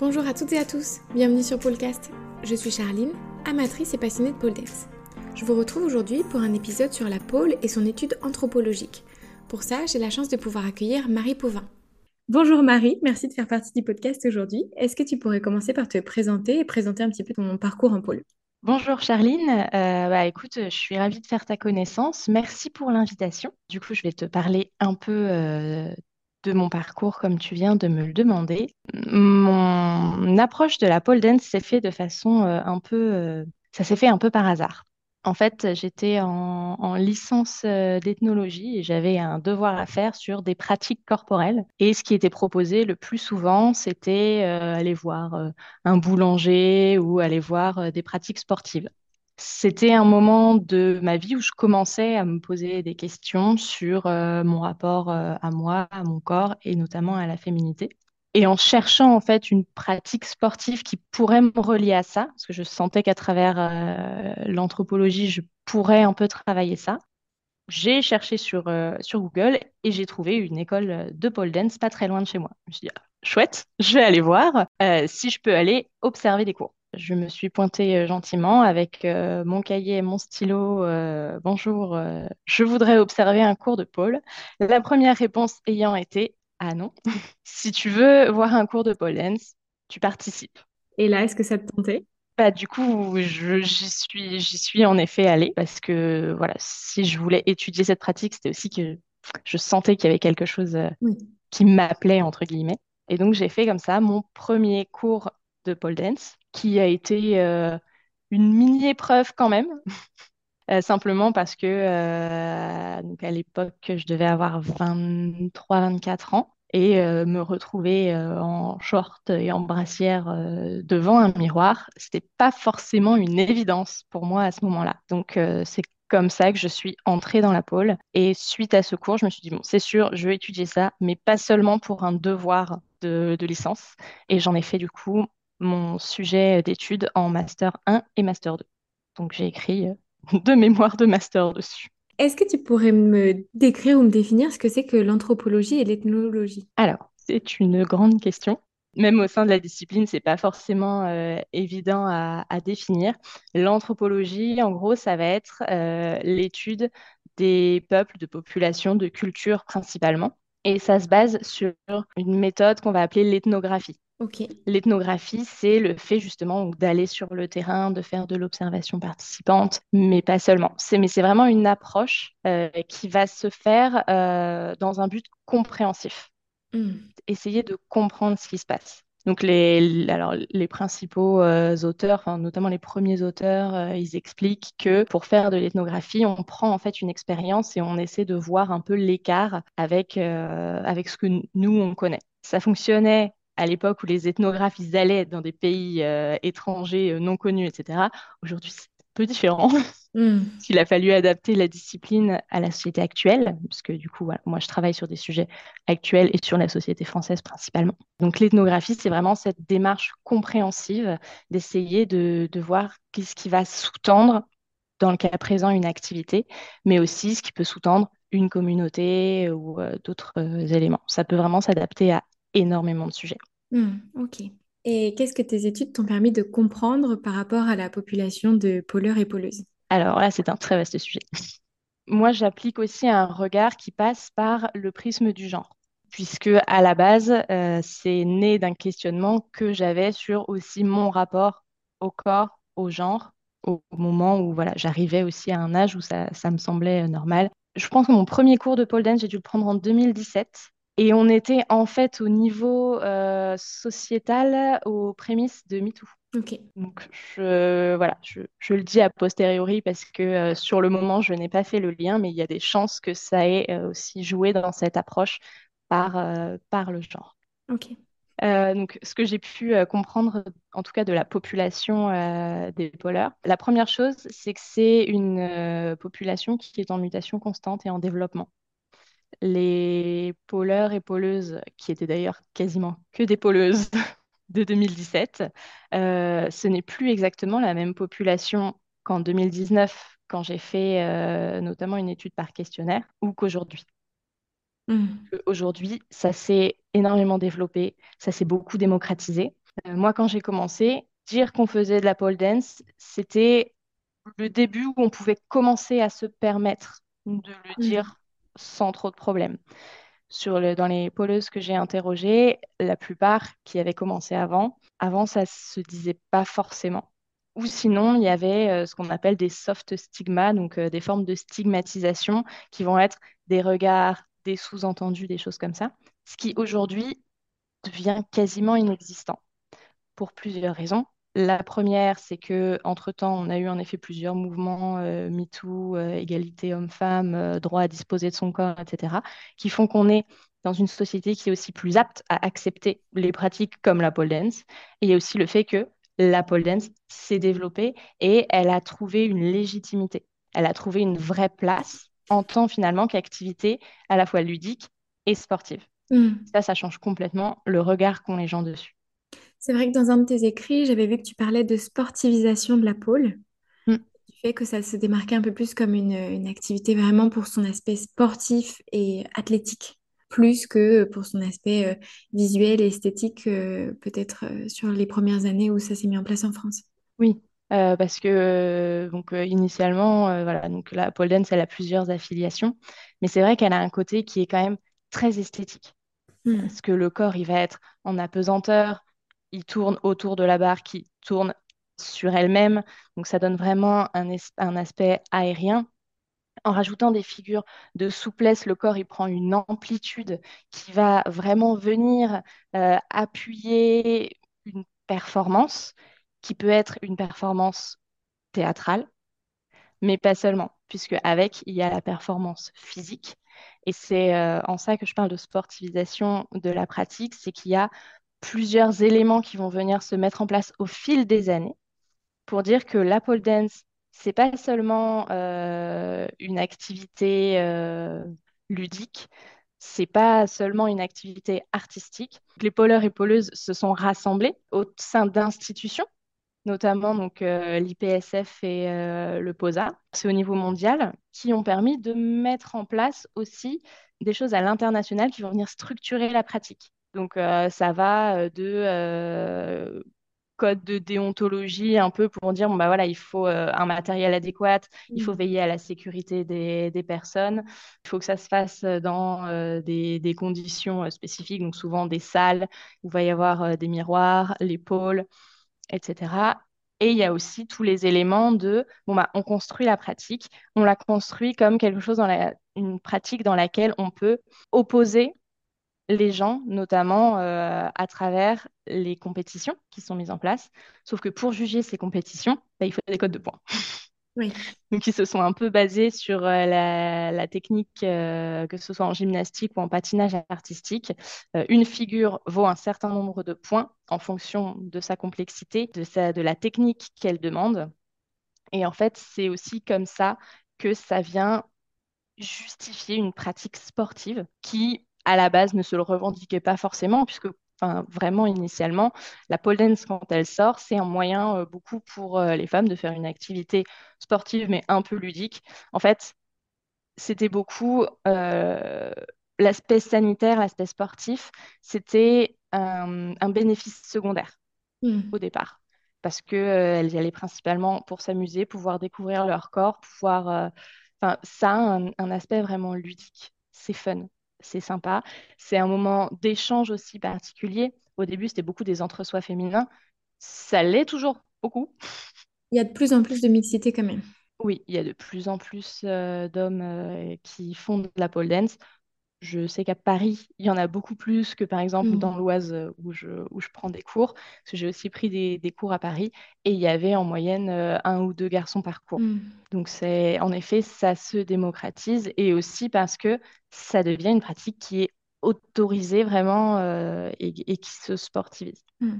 Bonjour à toutes et à tous, bienvenue sur Polecast. Je suis Charline, amatrice et passionnée de pole dance. Je vous retrouve aujourd'hui pour un épisode sur la pole et son étude anthropologique. Pour ça, j'ai la chance de pouvoir accueillir Marie Pauvin. Bonjour Marie, merci de faire partie du podcast aujourd'hui. Est-ce que tu pourrais commencer par te présenter et présenter un petit peu ton parcours en pôle Bonjour Charline, euh, bah, écoute, je suis ravie de faire ta connaissance. Merci pour l'invitation. Du coup, je vais te parler un peu euh, mon parcours comme tu viens de me le demander. Mon approche de la pole dance s'est fait de façon euh, un peu, euh, ça s'est fait un peu par hasard. En fait, j'étais en, licence euh, d'ethnologie et j'avais un devoir à faire sur des pratiques corporelles. Et ce qui était proposé le plus souvent, c'était aller voir un boulanger ou aller voir des pratiques sportives. C'était un moment de ma vie où je commençais à me poser des questions sur euh, mon rapport euh, à moi, à mon corps et notamment à la féminité. Et en cherchant en fait une pratique sportive qui pourrait me relier à ça, parce que je sentais qu'à travers euh, l'anthropologie, je pourrais un peu travailler ça, j'ai cherché sur, Google et j'ai trouvé une école de pole dance pas très loin de chez moi. Je me suis dit, ah, chouette, je vais aller voir si je peux aller observer des cours. Je me suis pointée euh, gentiment avec euh, mon cahier et mon stylo. Euh, bonjour, je voudrais observer un cours de pole. La première réponse ayant été Ah non, si tu veux voir un cours de pole dance, tu participes. Et là, est-ce que ça te tentait? Bah, du coup, j'y suis, j'y suis en effet allée parce que voilà, si je voulais étudier cette pratique, c'était aussi que je sentais qu'il y avait quelque chose qui m'appelait, entre guillemets. Et donc, j'ai fait comme ça mon premier cours de pole dance qui a été euh, une mini-épreuve quand même. Euh, simplement parce que euh, donc à l'époque, je devais avoir 23-24 ans et me retrouver en short et en brassière devant un miroir, c'était pas forcément une évidence pour moi à ce moment-là. Donc c'est comme ça que je suis entrée dans la pôle. Et suite à ce cours, je me suis dit, bon, c'est sûr, je vais étudier ça, mais pas seulement pour un devoir de, de licence. Et j'en ai fait du coup mon sujet d'étude en Master 1 et Master 2. Donc j'ai écrit euh, deux mémoires de Master dessus. Est-ce que tu pourrais me décrire ou me définir ce que c'est que l'anthropologie et l'ethnologie? Alors, c'est une grande question. Même au sein de la discipline, c'est pas forcément euh, évident à, définir. L'anthropologie, en gros, ça va être euh, l'étude des peuples, de populations, de cultures principalement. Et ça se base sur une méthode qu'on va appeler l'ethnographie. L'ethnographie, c'est le fait justement d'aller sur le terrain, de faire de l'observation participante, mais pas seulement. C'est, mais c'est vraiment une approche euh, qui va se faire euh, dans un but compréhensif. Hmm. Essayer de comprendre ce qui se passe. Donc les, alors, les principaux euh, auteurs, notamment les premiers auteurs, ils expliquent que pour faire de l'ethnographie, on prend en fait une expérience et on essaie de voir un peu l'écart avec, avec ce que nous, on connaît. Ça fonctionnait à l'époque où les ethnographes, ils allaient dans des pays euh, étrangers euh, non connus, etc. Aujourd'hui, c'est un peu différent. Mm. Il a fallu adapter la discipline à la société actuelle, puisque du coup, moi, je travaille sur des sujets actuels et sur la société française principalement. Donc, l'ethnographie, c'est vraiment cette démarche compréhensive d'essayer de, de voir qu'est-ce qui va sous-tendre, dans le cas présent, une activité, mais aussi ce qui peut sous-tendre une communauté ou euh, d'autres éléments. Ça peut vraiment s'adapter à énormément de sujets. Hmm, ok. Et qu'est-ce que tes études t'ont permis de comprendre par rapport à la population de pôleurs et pôleuses Alors là, c'est un très vaste sujet. Moi, j'applique aussi un regard qui passe par le prisme du genre, puisque à la base, euh, c'est né d'un questionnement que j'avais sur aussi mon rapport au corps, au genre, au moment où voilà, j'arrivais aussi à un âge où ça, ça me semblait euh, normal. Je pense que mon premier cours de pole dance, j'ai dû le prendre en 2017. Et on était en fait au niveau euh, sociétal aux prémices de MeToo. Donc je, voilà, je, je, le dis a posteriori parce que euh, sur le moment, je n'ai pas fait le lien, mais il y a des chances que ça ait euh, aussi joué dans cette approche par, par le genre. Ok. donc, ce que j'ai pu comprendre, en tout cas de la population des pôleurs, la première chose, c'est que c'est une population qui est en mutation constante et en développement les pôleurs et pôleuses, qui étaient d'ailleurs quasiment que des pôleuses de 2017, euh, ce n'est plus exactement la même population qu'en 2019, quand j'ai fait euh, notamment une étude par questionnaire, ou qu'aujourd'hui. Mmh. Aujourd'hui, ça s'est énormément développé, ça s'est beaucoup démocratisé. Euh, moi, quand j'ai commencé, dire qu'on faisait de la pole dance, c'était le début où on pouvait commencer à se permettre de le Mm. dire sans trop de problèmes. Sur dans les poleuses que j'ai interrogées, la plupart qui avaient commencé avant, avant ça se disait pas forcément. Ou sinon, il y avait euh, ce qu'on appelle des soft stigmas, donc euh, des formes de stigmatisation qui vont être des regards, des sous-entendus, des choses comme ça, ce qui aujourd'hui devient quasiment inexistant pour plusieurs raisons. La première, c'est que entre-temps, on a eu en effet plusieurs mouvements, euh, MeToo, euh, égalité homme-femme, euh, droit à disposer de son corps, etc., qui font qu'on est dans une société qui est aussi plus apte à accepter les pratiques comme la pole dance. Et il y a aussi le fait que la pole dance s'est développée et elle a trouvé une légitimité. Elle a trouvé une vraie place en tant finalement qu'activité à la fois ludique et sportive. Mm. Ça, ça change complètement le regard qu'ont les gens dessus. C'est vrai que dans un de tes écrits, j'avais vu que tu parlais de sportivisation de la pôle, Mm. du fait que ça se démarquait un peu plus comme une, une activité vraiment pour son aspect sportif et athlétique, plus que pour son aspect euh, visuel et esthétique, euh, peut-être euh, sur les premières années où ça s'est mis en place en France. Oui, euh, parce que euh, donc euh, initialement, euh, voilà, donc la pole dance, elle a plusieurs affiliations, mais c'est vrai qu'elle a un côté qui est quand même très esthétique, Mm. parce que le corps, il va être en apesanteur, il tourne autour de la barre qui tourne sur elle-même, donc ça donne vraiment un, aspect aérien. En rajoutant des figures de souplesse, le corps, il prend une amplitude qui va vraiment venir euh, appuyer une performance qui peut être une performance théâtrale, mais pas seulement, puisque avec, il y a la performance physique. Et c'est euh, en ça que je parle de sportivisation de la pratique, c'est qu'il y a plusieurs éléments qui vont venir se mettre en place au fil des années pour dire que la pole dance, c'est pas seulement euh, une activité euh, ludique, c'est pas seulement une activité artistique. Les poleurs et poleuses se sont rassemblés au sein d'institutions notamment donc euh, l'IPSF et euh, le POSA, c'est au niveau mondial, qui ont permis de mettre en place aussi des choses à l'international qui vont venir structurer la pratique. Donc euh, ça va euh, de euh, code de déontologie un peu pour dire bon bah voilà il faut euh, un matériel adéquat, il faut Mm. veiller à la sécurité des, des personnes, il faut que ça se fasse dans euh, des, des conditions euh, spécifiques, donc souvent des salles où il va y avoir des miroirs, les pôles etc. Et il y a aussi tous les éléments de, bon, bah, on construit la pratique, on la construit comme quelque chose dans la, une pratique dans laquelle on peut opposer les gens, notamment euh, à travers les compétitions qui sont mises en place. Sauf que pour juger ces compétitions, bah, il faut des codes de points. Oui. Donc, ils se sont un peu basés sur euh, la, la technique, euh, que ce soit en gymnastique ou en patinage artistique. Une figure vaut un certain nombre de points en fonction de sa complexité, de, sa, de la technique qu'elle demande. Et en fait, c'est aussi comme ça que ça vient justifier une pratique sportive qui, à la base, ne se le revendiquait pas forcément, puisque enfin, vraiment, initialement, la pole dance, quand elle sort, c'est un moyen euh, beaucoup pour euh, les femmes de faire une activité sportive, mais un peu ludique. En fait, c'était beaucoup euh, l'aspect sanitaire, l'aspect sportif, c'était un, bénéfice secondaire Mm. au départ. Parce qu'elles y allaient principalement pour s'amuser, pouvoir découvrir leur corps, pouvoir... Enfin, ça a un, un aspect vraiment ludique. C'est fun, c'est sympa. C'est un moment d'échange aussi particulier. Au début, c'était beaucoup des entre-soi féminins. Ça l'est toujours beaucoup. Il y a de plus en plus de mixité quand même. Oui, il y a de plus en plus euh, d'hommes euh, qui font de la pole dance. Je sais qu'à Paris, il y en a beaucoup plus que par exemple Mm. dans l'Oise euh, où je, où je prends des cours, parce que j'ai aussi pris des, des cours à Paris, et il y avait en moyenne euh, un ou deux garçons par cours. Mm. Donc c'est en effet, ça se démocratise, et aussi parce que ça devient une pratique qui est autorisée vraiment euh, et, et qui se sportivise. Mm.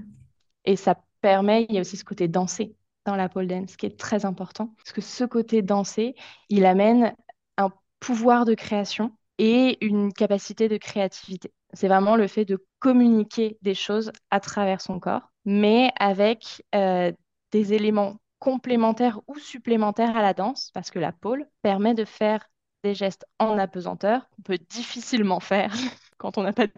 Et ça permet, il y a aussi ce côté dansé dans la pole dance qui est très important, parce que ce côté dansé, il amène un pouvoir de création et une capacité de créativité. C'est vraiment le fait de communiquer des choses à travers son corps, mais avec euh, des éléments complémentaires ou supplémentaires à la danse, parce que la pole permet de faire des gestes en apesanteur qu'on peut difficilement faire quand on n'a pas de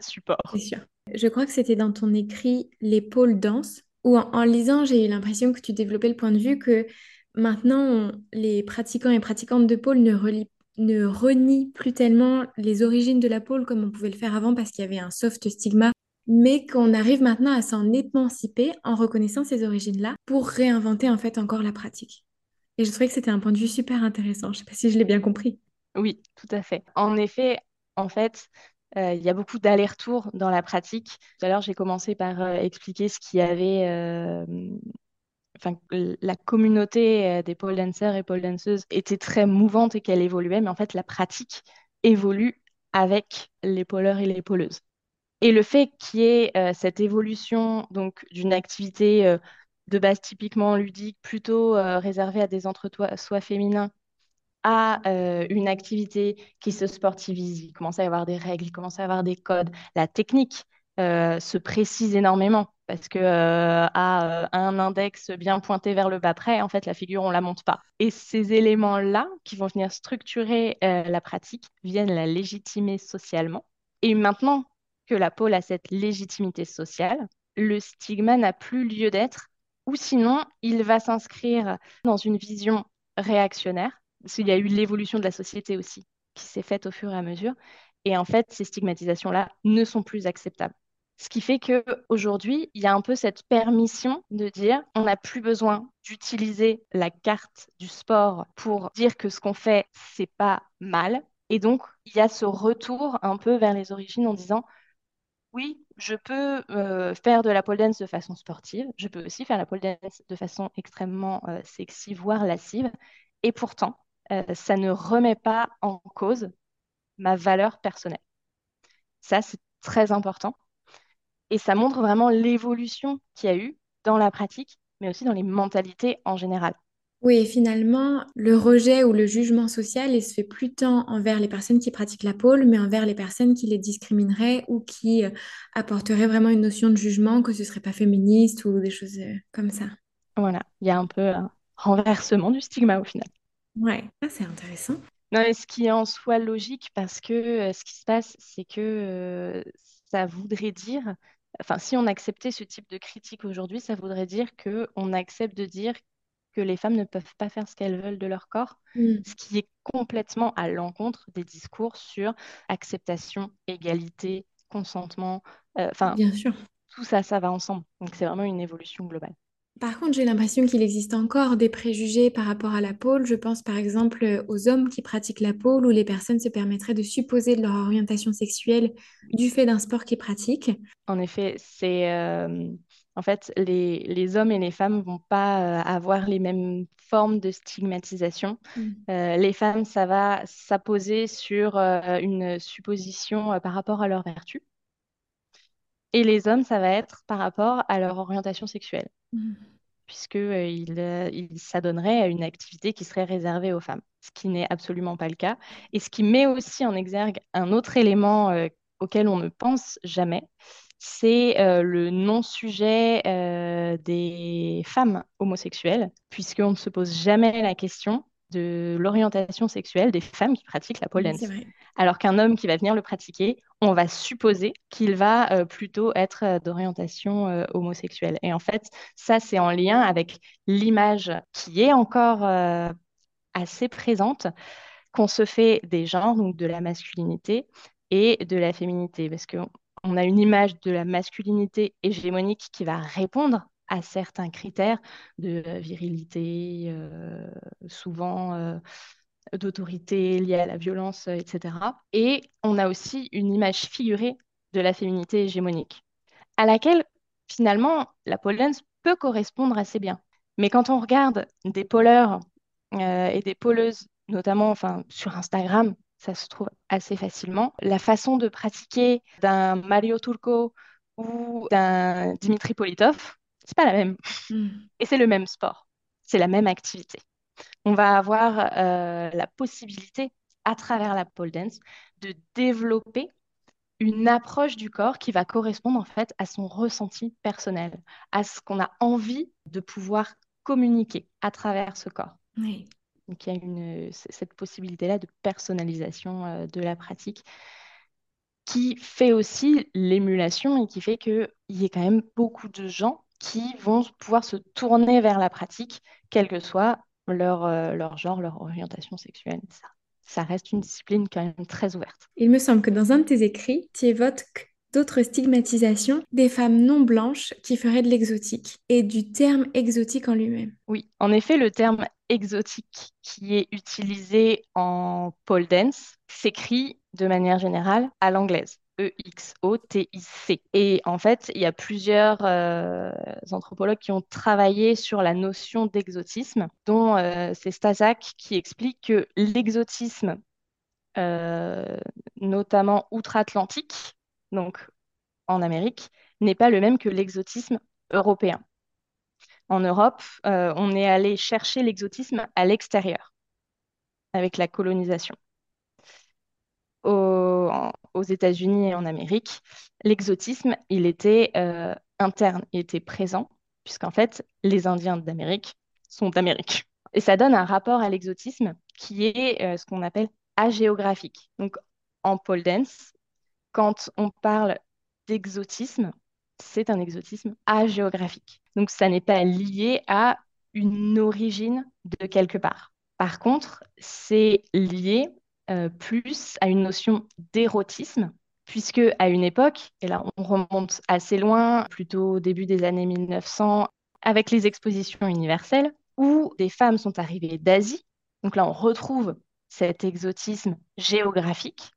C'est support. sûr. Je crois que c'était dans ton écrit Les pôles danse, où en, lisant, j'ai eu l'impression que tu développais le point de vue que maintenant, les pratiquants et pratiquantes de pôle ne relient- ne renient plus tellement les origines de la pôle comme on pouvait le faire avant parce qu'il y avait un soft stigma, mais qu'on arrive maintenant à s'en émanciper en reconnaissant ces origines-là pour réinventer en fait encore la pratique. Et je trouvais que c'était un point de vue super intéressant. Je sais pas si je l'ai bien compris. Oui, tout à fait. En effet, en fait, euh, il y a beaucoup d'allers-retours dans la pratique. Tout à l'heure, j'ai commencé par euh, expliquer ce qu'il y avait, euh, enfin, la communauté euh, des pole dancers et pole danseuses était très mouvante et qu'elle évoluait, mais en fait, la pratique évolue avec les poleurs et les poleuses. Et le fait qu'il y ait euh, cette évolution donc d'une activité euh, de base typiquement ludique, plutôt réservée à des entre-soi féminins, à une activité qui se sportivise, il commence à y avoir des règles, il commence à y avoir des codes. La technique se précise énormément parce que euh, à euh, un index bien pointé vers le bas près, en fait, la figure, on la monte pas. Et ces éléments-là, qui vont venir structurer euh, la pratique, viennent la légitimer socialement. Et maintenant que la pôle a cette légitimité sociale, le stigma n'a plus lieu d'être, ou sinon, il va s'inscrire dans une vision réactionnaire parce qu'il y a eu l'évolution de la société aussi qui s'est faite au fur et à mesure. Et en fait, ces stigmatisations-là ne sont plus acceptables. Ce qui fait qu'aujourd'hui, il y a un peu cette permission de dire on n'a plus besoin d'utiliser la carte du sport pour dire que ce qu'on fait, c'est pas mal. Et donc, il y a ce retour un peu vers les origines en disant oui, je peux euh, faire de la pole dance de façon sportive, je peux aussi faire la pole dance de façon extrêmement euh, sexy, voire lascive. Et pourtant, euh, ça ne remet pas en cause ma valeur personnelle. Ça, c'est très important. Et ça montre vraiment l'évolution qu'il y a eu dans la pratique, mais aussi dans les mentalités en général. Oui, et finalement, le rejet ou le jugement social, il se fait plus tant envers les personnes qui pratiquent la pôle, mais envers les personnes qui les discrimineraient ou qui euh, apporteraient vraiment une notion de jugement, que ce serait pas féministe ou des choses euh, comme ça. Voilà, il y a un peu un renversement du stigma au final. Ouais, ça c'est intéressant. Non, mais ce qui est en soi logique, parce que euh, ce qui se passe, c'est que euh, ça voudrait dire, enfin, si on acceptait ce type de critique aujourd'hui, ça voudrait dire que on accepte de dire que les femmes ne peuvent pas faire ce qu'elles veulent de leur corps, Mm, ce qui est complètement à l'encontre des discours sur acceptation, égalité, consentement. euh, Enfin, bien sûr. tout ça, ça va ensemble. Donc, c'est vraiment une évolution globale. Par contre, j'ai l'impression qu'il existe encore des préjugés par rapport à la pôle. Je pense par exemple aux hommes qui pratiquent la pôle où les personnes se permettraient de supposer de leur orientation sexuelle du fait d'un sport qu'ils pratiquent. En effet, c'est euh, en fait les, les hommes et les femmes vont pas euh, avoir les mêmes formes de stigmatisation. Mm. Euh, les femmes, ça va s'apposer sur euh, une supposition par rapport à leur vertu. Et les hommes, ça va être par rapport à leur orientation sexuelle, Mm. puisque euh, ils, euh, s'adonneraient à une activité qui serait réservée aux femmes, ce qui n'est absolument pas le cas. Et ce qui met aussi en exergue un autre élément euh, auquel on ne pense jamais, c'est euh, le non-sujet des femmes homosexuelles, puisqu'on ne se pose jamais la question de l'orientation sexuelle des femmes qui pratiquent la pole dance. Alors qu'un homme qui va venir le pratiquer, on va supposer qu'il va euh, plutôt être euh, d'orientation euh, homosexuelle. Et en fait, ça, c'est en lien avec l'image qui est encore assez présente qu'on se fait des genres, donc de la masculinité et de la féminité. Parce qu'on on a une image de la masculinité hégémonique qui va répondre à certains critères de euh, virilité, euh, souvent euh, d'autorité liée à la violence, etc. Et on a aussi une image figurée de la féminité hégémonique, à laquelle finalement la pole dance peut correspondre assez bien. Mais quand on regarde des poleurs et des poleuses, notamment sur Instagram, ça se trouve assez facilement, la façon de pratiquer d'un Mario Turco ou d'un Dimitri Politov, c'est pas la même. Mm. Et c'est le même sport, c'est la même activité on va avoir euh, la possibilité, à travers la pole dance, de développer une approche du corps qui va correspondre en fait à son ressenti personnel, à ce qu'on a envie de pouvoir communiquer à travers ce corps. Oui. Donc il y a une, cette possibilité-là de personnalisation euh, de la pratique qui fait aussi l'émulation et qui fait qu'il y ait quand même beaucoup de gens qui vont pouvoir se tourner vers la pratique, quel que soit leur, euh, leur genre, leur orientation sexuelle. Ça, ça reste une discipline quand même très ouverte. Il me semble que dans un de tes écrits, tu évoques d'autres stigmatisations des femmes non blanches qui feraient de l'exotique et du terme exotique en lui-même. Oui, en effet, le terme exotique qui est utilisé en pole dance s'écrit de manière générale à l'anglaise. E-X-O-T-I-C. Et en fait, il y a plusieurs euh, anthropologues qui ont travaillé sur la notion d'exotisme, dont euh, c'est Stazak qui explique que l'exotisme, euh, notamment outre-Atlantique, donc en Amérique, n'est pas le même que l'exotisme européen. En Europe, on est allé chercher l'exotisme à l'extérieur, avec la colonisation. Aux États-Unis et en Amérique, l'exotisme, il était euh, interne, il était présent, puisqu'en fait, les Indiens d'Amérique sont d'Amérique. Et ça donne un rapport à l'exotisme qui est euh, ce qu'on appelle agéographique. Donc, en pole dance, quand on parle d'exotisme, c'est un exotisme agéographique. Donc, ça n'est pas lié à une origine de quelque part. Par contre, c'est lié euh, plus à une notion d'érotisme, puisque à une époque, et là on remonte assez loin, plutôt au début des années 1900, avec les expositions universelles, où des femmes sont arrivées d'Asie. Donc là, on retrouve cet exotisme géographique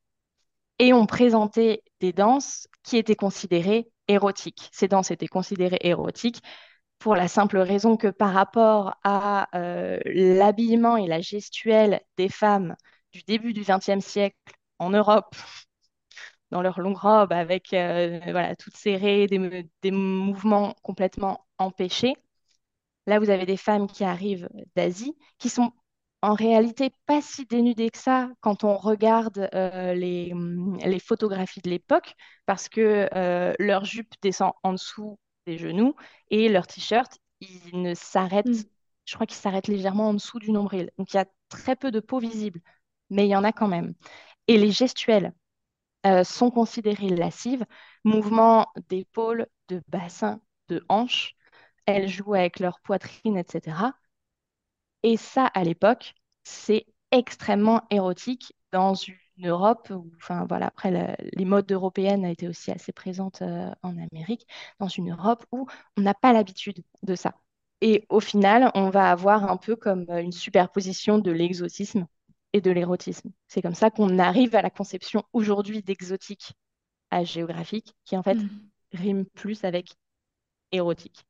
et on présentait des danses qui étaient considérées érotiques. Ces danses étaient considérées érotiques pour la simple raison que par rapport à euh, l'habillement et la gestuelle des femmes du début du XXe siècle en Europe, dans leurs longues robes, avec euh, voilà, toutes serrées, des, des mouvements complètement empêchés. Là, vous avez des femmes qui arrivent d'Asie, qui sont en réalité pas si dénudées que ça quand on regarde euh, les, les, photographies de l'époque, parce que euh, leur jupe descend en dessous des genoux et leur t-shirt, il ne s'arrête, mm. je crois qu'il s'arrête légèrement en dessous du nombril. Donc il y a très peu de peau visible, mais il y en a quand même. Et les gestuels euh, sont considérés lascives, mouvements d'épaule, de bassin, de hanches. Elles jouent avec leur poitrine, etc. Et ça, à l'époque, c'est extrêmement érotique dans une Europe où, enfin voilà, après les modes européennes été aussi assez présente euh, en Amérique, dans une Europe où on n'a pas l'habitude de ça. Et au final, on va avoir un peu comme euh, une superposition de l'exotisme et de l'érotisme. C'est comme ça qu'on arrive à la conception aujourd'hui d'exotique à géographique, qui en fait mm. rime plus avec érotique.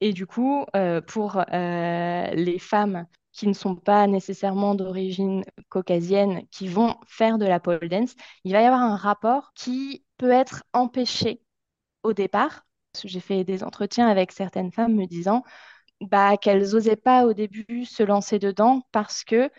Et du coup, euh, pour euh, les femmes qui ne sont pas nécessairement d'origine caucasienne, qui vont faire de la pole dance, il va y avoir un rapport qui peut être empêché au départ. J'ai fait des entretiens avec certaines femmes me disant bah, qu'elles n'osaient pas au début se lancer dedans parce qu'elles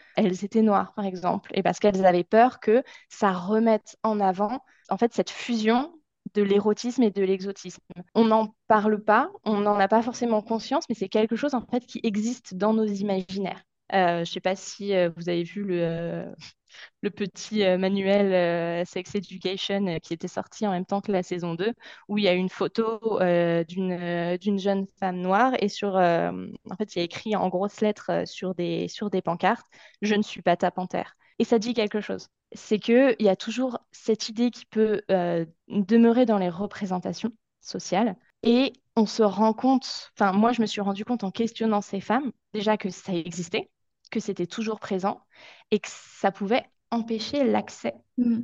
étaient noires, par exemple, et parce qu'elles avaient peur que ça remette en avant en fait cette fusion de l'érotisme et de l'exotisme. On n'en parle pas, on n'en a pas forcément conscience, mais c'est quelque chose en fait qui existe dans nos imaginaires. Euh, je ne sais pas si euh, vous avez vu le, euh, petit manuel Sex Education qui était sorti en même temps que la saison 2, où il y a une photo d'une jeune femme noire et sur, en fait, il y a écrit en grosses lettres sur des, pancartes, Je ne suis pas ta panthère. Et ça dit quelque chose. C'est qu'il y a toujours cette idée qui peut demeurer dans les représentations sociales. Et on se rend compte, enfin moi je me suis rendu compte en questionnant ces femmes, déjà que ça existait, que c'était toujours présent et que ça pouvait empêcher l'accès mm.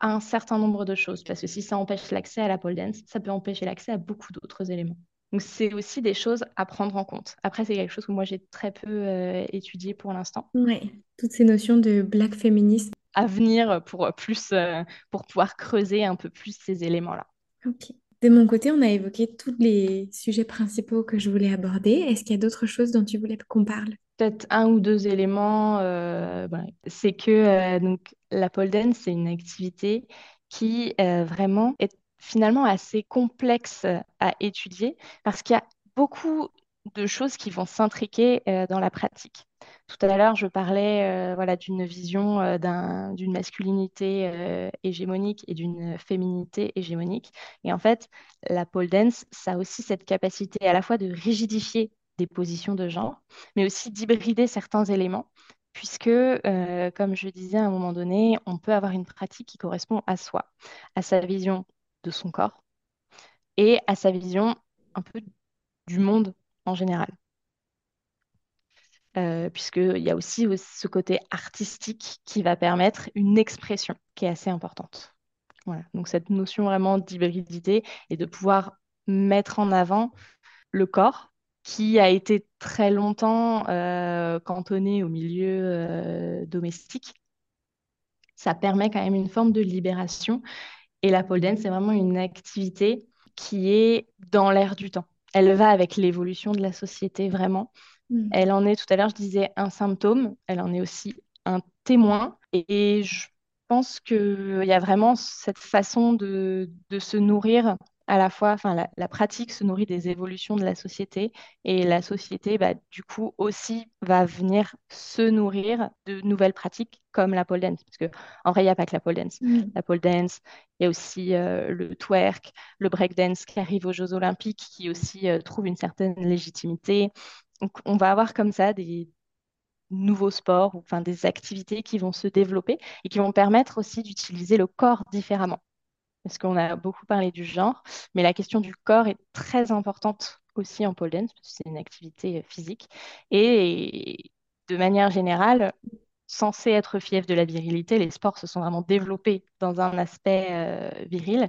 à un certain nombre de choses. Parce que si ça empêche l'accès à la pole dance, ça peut empêcher l'accès à beaucoup d'autres éléments. Donc c'est aussi des choses à prendre en compte. Après, c'est quelque chose que moi j'ai très peu euh, étudié pour l'instant. Oui, toutes ces notions de black féministe. À venir pour plus euh, pour pouvoir creuser un peu plus ces éléments-là. Ok. De mon côté, on a évoqué tous les sujets principaux que je voulais aborder. Est-ce qu'il y a d'autres choses dont tu voulais qu'on parle? Peut-être un ou deux éléments. Euh, c'est que donc la pole dance, c'est une activité qui vraiment est finalement assez complexe à étudier parce qu'il y a beaucoup de choses qui vont s'intriquer euh, dans la pratique. Tout à l'heure, je parlais voilà, d'une vision d'une masculinité hégémonique et d'une féminité hégémonique. Et en fait, la pole dance, ça a aussi cette capacité à la fois de rigidifier des positions de genre, mais aussi d'hybrider certains éléments puisque, euh, comme je disais à un moment donné, on peut avoir une pratique qui correspond à soi, à sa vision de son corps et à sa vision un peu du monde en général. Euh, puisqu'il y a aussi ce côté artistique qui va permettre une expression qui est assez importante. Voilà. Donc cette notion vraiment d'hybridité et de pouvoir mettre en avant le corps qui a été très longtemps euh, cantonné au milieu euh, domestique. Ça permet quand même une forme de libération. Et la pole dance, c'est vraiment une activité qui est dans l'air du temps. Elle va avec l'évolution de la société, vraiment. Mm. Elle en est, tout à l'heure, je disais, un symptôme. Elle en est aussi un témoin. Et, je pense qu'il y a vraiment cette façon de, de se nourrir à la fois, enfin, la, pratique se nourrit des évolutions de la société et la société, bah, du coup, aussi va venir se nourrir de nouvelles pratiques comme la pole dance. Parce qu'en vrai, il n'y a pas que la pole dance. Mm. La pole dance, il y a aussi euh, le twerk, le break dance qui arrive aux Jeux Olympiques, qui aussi euh, trouve une certaine légitimité. Donc, on va avoir comme ça des nouveaux sports, enfin des activités qui vont se développer et qui vont permettre aussi d'utiliser le corps différemment parce qu'on a beaucoup parlé du genre, mais la question du corps est très importante aussi en pole dance, parce que c'est une activité euh, physique. Et de manière générale, censé être fief de la virilité, les sports se sont vraiment développés dans un aspect euh, viril.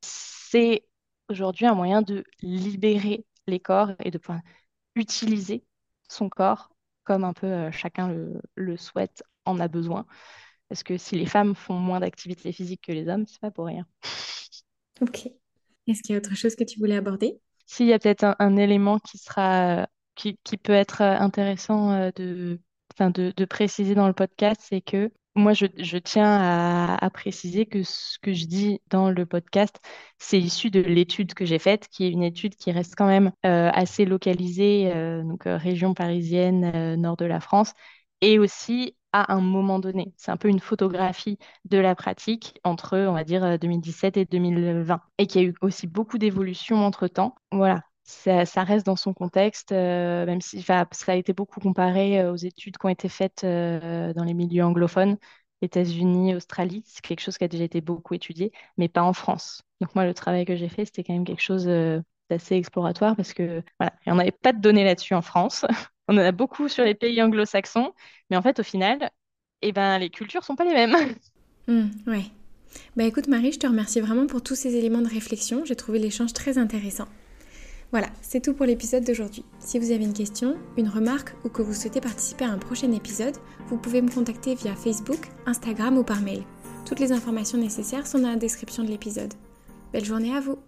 C'est aujourd'hui un moyen de libérer les corps et de pouvoir utiliser son corps comme un peu euh, chacun le, le souhaite, en a besoin. Parce que si les femmes font moins d'activité physique que les hommes, c'est pas pour rien. Ok. Est-ce qu'il y a autre chose que tu voulais aborder? S'il y a peut-être un, élément qui sera qui, peut être intéressant euh, de, de, de préciser dans le podcast, c'est que moi, je, tiens à, préciser que ce que je dis dans le podcast, c'est issu de l'étude que j'ai faite, qui est une étude qui reste quand même euh, assez localisée, euh, donc région parisienne, nord de la France, et aussi à un moment donné. C'est un peu une photographie de la pratique entre, on va dire, 2017 et 2020, et qu'il y a eu aussi beaucoup d'évolutions entre-temps. Voilà, ça, reste dans son contexte, euh, même si ça a été beaucoup comparé euh, aux études qui ont été faites euh, dans les milieux anglophones, États-Unis, Australie. C'est quelque chose qui a déjà été beaucoup étudié, mais pas en France. Donc moi, le travail que j'ai fait, c'était quand même quelque chose d'assez exploratoire parce que voilà, il n'y pas de données là-dessus en France. On en a beaucoup sur les pays anglo-saxons, mais en fait, au final, eh ben, les cultures sont pas les mêmes. Oui. ouais. Bah écoute Marie, je te remercie vraiment pour tous ces éléments de réflexion. J'ai trouvé l'échange très intéressant. Voilà, c'est tout pour l'épisode d'aujourd'hui. Si vous avez une question, une remarque ou que vous souhaitez participer à un prochain épisode, vous pouvez me contacter via Facebook, Instagram ou par mail. Toutes les informations nécessaires sont dans la description de l'épisode. Belle journée à vous